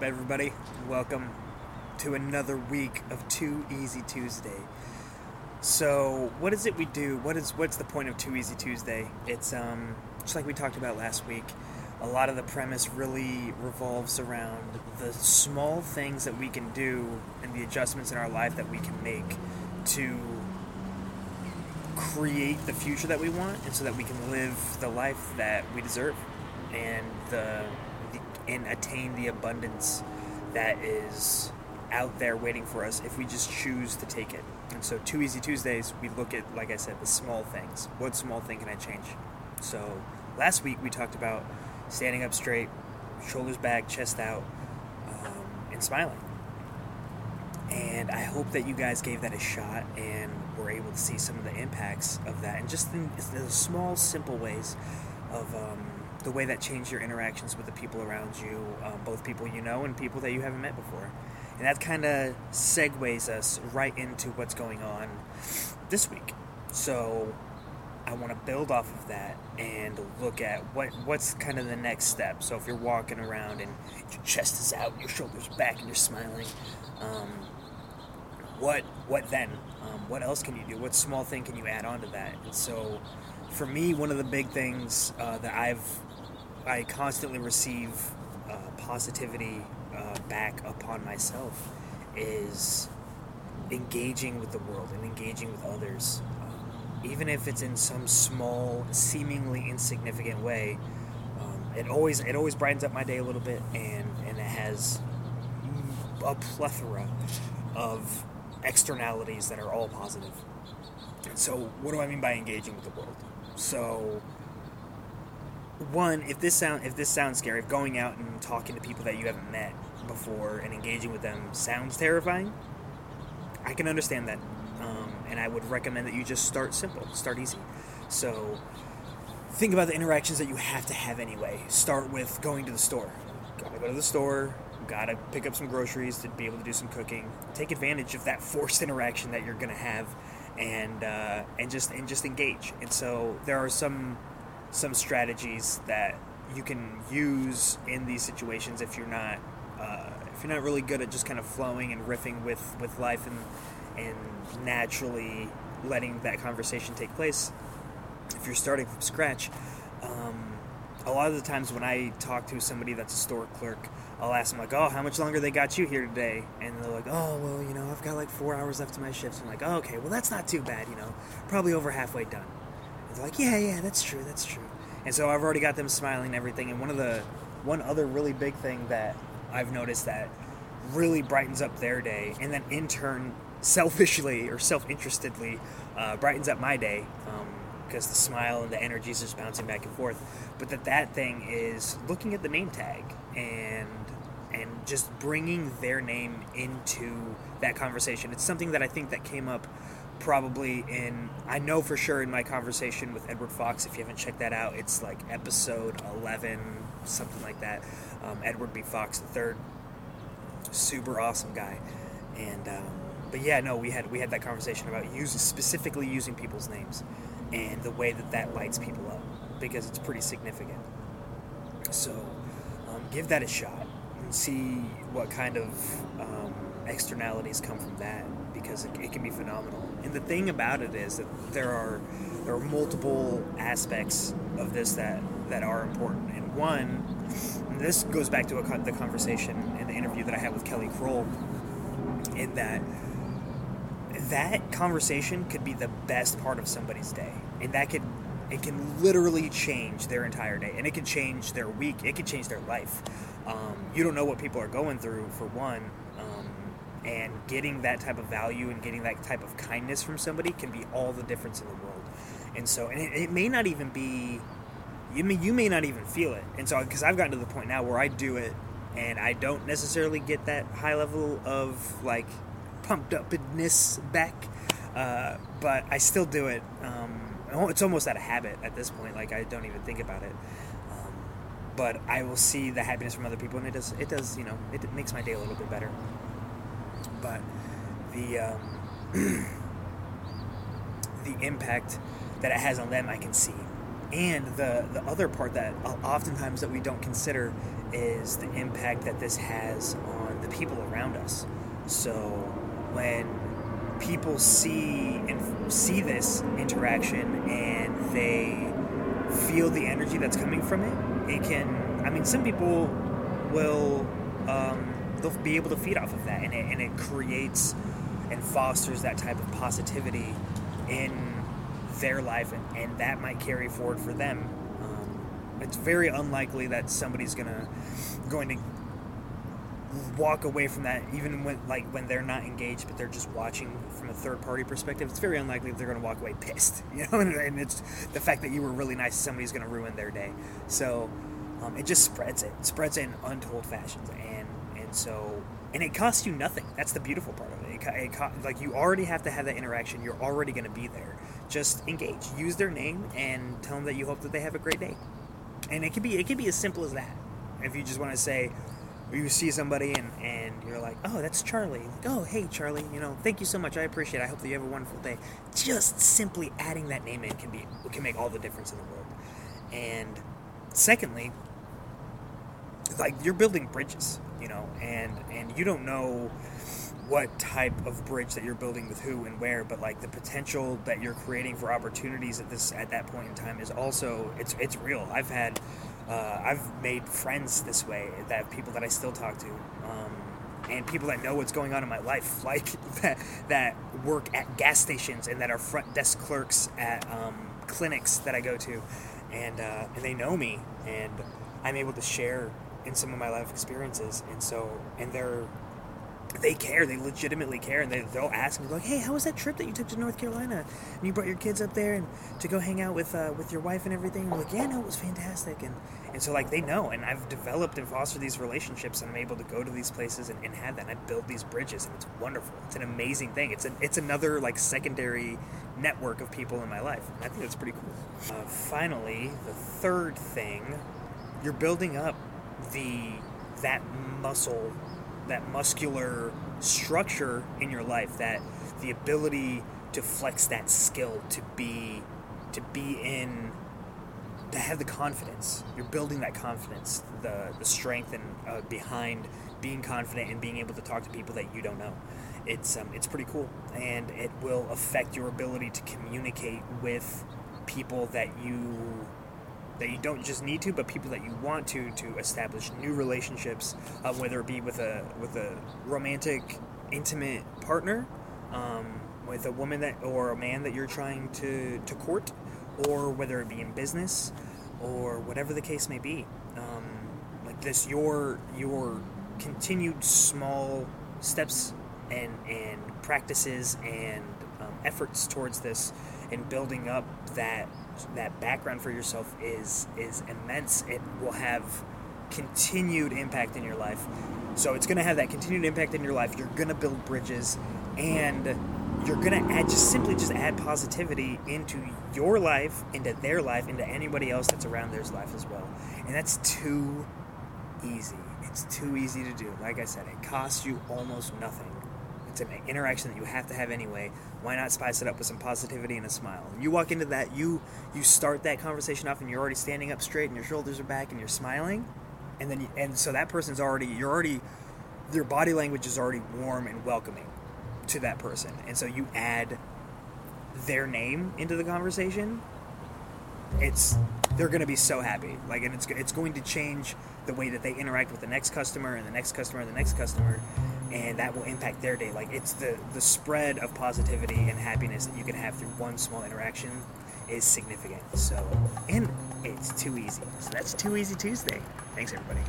up, everybody? Welcome to another week of Too Easy Tuesday. So, what is it we do? What is what's the point of Too Easy Tuesday? It's um just like we talked about last week. A lot of the premise really revolves around the small things that we can do and the adjustments in our life that we can make to create the future that we want and so that we can live the life that we deserve and the, the and attain the abundance that is out there waiting for us if we just choose to take it. And so, Too Easy Tuesdays, we look at, like I said, the small things. What small thing can I change? So, last week we talked about standing up straight, shoulders back, chest out, um, and smiling. And I hope that you guys gave that a shot and were able to see some of the impacts of that, and just the small, simple ways of um, the way that changed your interactions with the people around you, um, both people you know and people that you haven't met before. And that kind of segues us right into what's going on this week. So I want to build off of that and look at what what's kind of the next step. So if you're walking around and your chest is out, your shoulders back, and you're smiling, um, what what then? Um, what else can you do? What small thing can you add on to that? And so, for me, one of the big things uh, that I've I constantly receive uh, positivity uh, back upon myself is engaging with the world and engaging with others, um, even if it's in some small, seemingly insignificant way. Um, it always it always brightens up my day a little bit, and and it has a plethora of externalities that are all positive. And so, what do I mean by engaging with the world? So, one, if this sound if this sounds scary, if going out and talking to people that you haven't met before and engaging with them sounds terrifying, I can understand that, um, and I would recommend that you just start simple, start easy. So, think about the interactions that you have to have anyway. Start with going to the store. Gotta go to the store. Gotta pick up some groceries to be able to do some cooking. Take advantage of that forced interaction that you're gonna have, and uh, and just and just engage. And so there are some some strategies that you can use in these situations if you're not uh, if you're not really good at just kind of flowing and riffing with with life and and naturally letting that conversation take place. If you're starting from scratch um, a lot of the times when i talk to somebody that's a store clerk i'll ask them like oh how much longer they got you here today? And they're like oh well you know i've got like four hours left to my shift i'm like oh, okay well that's not too bad you know probably over halfway done they're like yeah yeah that's true that's true and so I've already got them smiling and everything. And one of the one other really big thing that I've noticed that really brightens up their day, and then in turn, selfishly or self-interestedly, uh, brightens up my day because um, the smile and the energy is just bouncing back and forth. But that that thing is looking at the name tag and and just bringing their name into that conversation. It's something that I think that came up probably in I know for sure in my conversation with Edward Fox. If you haven't checked that out, it's like episode eleven, something like that. Um, Edward B. Fox the third, super awesome guy, and um, but yeah, no, we had we had that conversation about using specifically using people's names and the way that that lights people up because it's pretty significant. So um, give that a shot and see what kind of um, externalities come from that because it, it, can be phenomenal. And the thing about it is that there are there are multiple aspects of this that that are important. And one, and this goes back to a, the conversation in the interview that I had with Kelly Kroll, in that that conversation could be the best part of somebody's day, and that could it can literally change their entire day, and it can change their week. It can change their life. Um, you don't know what people are going through for one and getting that type of value and getting that type of kindness from somebody can be all the difference in the world. And so and it, it may not even be you may you may not even feel it. And so because i've gotten to the point now where i do it and i don't necessarily get that high level of like pumped upness back uh, but i still do it um, it's almost out of habit at this point like i don't even think about it. Um, but i will see the happiness from other people and it does it does you know it makes my day a little bit better but the um, the impact that it has on them, I can see, and the the other part that oftentimes that we don't consider is the impact that this has on the people around us. So when people see and see this interaction and they feel the energy that's coming from it, it can. I mean, some people will um, they'll be able to feed off of that, and it, and it creates and fosters that type of positivity in their life, and, and that might carry forward for them. Um, it's very unlikely that somebody's gonna going to walk away from that even when like when they're not engaged but they're just watching from a third party perspective it's very unlikely that they're going to walk away pissed you know and, it's the fact that you were really nice somebody's going to ruin their day so um, it just spreads it. it spreads in untold fashions and so and it costs you nothing that's the beautiful part of it, it, it like you already have to have that interaction you're already going to be there just engage use their name and tell them that you hope that they have a great day and it could be it could be as simple as that if you just want to say you see somebody and, and you're like, oh, that's Charlie. Like, oh, hey, Charlie, you know, thank you so much. I appreciate it. I hope that you have a wonderful day. Just simply adding that name in can be can make all the difference in the world. And secondly, like you're building bridges, you know, and and you don't know what type of bridge that you're building with who and where, but like the potential that you're creating for opportunities at this at that point in time is also it's it's real. I've had uh, I've made friends this way that people that I still talk to. Um, and people that know what's going on in my life, like that, that work at gas stations and that are front desk clerks at um, clinics that I go to, and uh, and they know me, and I'm able to share in some of my life experiences, and so and they're they care. They legitimately care, and they, they'll ask me like, "Hey, how was that trip that you took to North Carolina? And you brought your kids up there and to go hang out with uh, with your wife and everything?" I'm like, "Yeah, no, it was fantastic." And and so like they know, and I've developed and fostered these relationships, and I'm able to go to these places and, and have that. And I build these bridges, and it's wonderful. It's an amazing thing. It's a, it's another like secondary network of people in my life. And I think that's pretty cool. Uh, finally, the third thing, you're building up the that muscle that muscular structure in your life, that the ability to flex that skill, to be to be in to have the confidence. You're building that confidence, the the strength and uh, behind being confident and being able to talk to people that you don't know. It's um, it's pretty cool, and it will affect your ability to communicate with people that you that you don't just need to, but people that you want to to establish new relationships, uh, whether it be with a with a romantic, intimate partner, um, with a woman that or a man that you're trying to to court, or whether it be in business, or whatever the case may be. Um, like this, your your continued small steps and and practices and um, efforts towards this and building up that that background for yourself is is immense. It will have continued impact in your life. So it's going to have that continued impact in your life. You're going to build bridges and you're going to add just simply just add positivity into your life, into their life, into anybody else that's around their life as well. And that's too easy. It's too easy to do. Like I said, it costs you almost nothing it's an interaction that you have to have anyway. Why not spice it up with some positivity and a smile? And You walk into that, you you start that conversation off, and you're already standing up straight, and your shoulders are back, and you're smiling, and then you, and so that person's already you're already your body language is already warm and welcoming to that person, and so you add their name into the conversation. It's they're going to be so happy, like, and it's it's going to change the way that they interact with the next customer and the next customer and the next customer and that will impact their day. Like it's the the spread of positivity and happiness that you can have through one small interaction is significant. So, and it's too easy. So that's too easy Tuesday. Thanks everybody.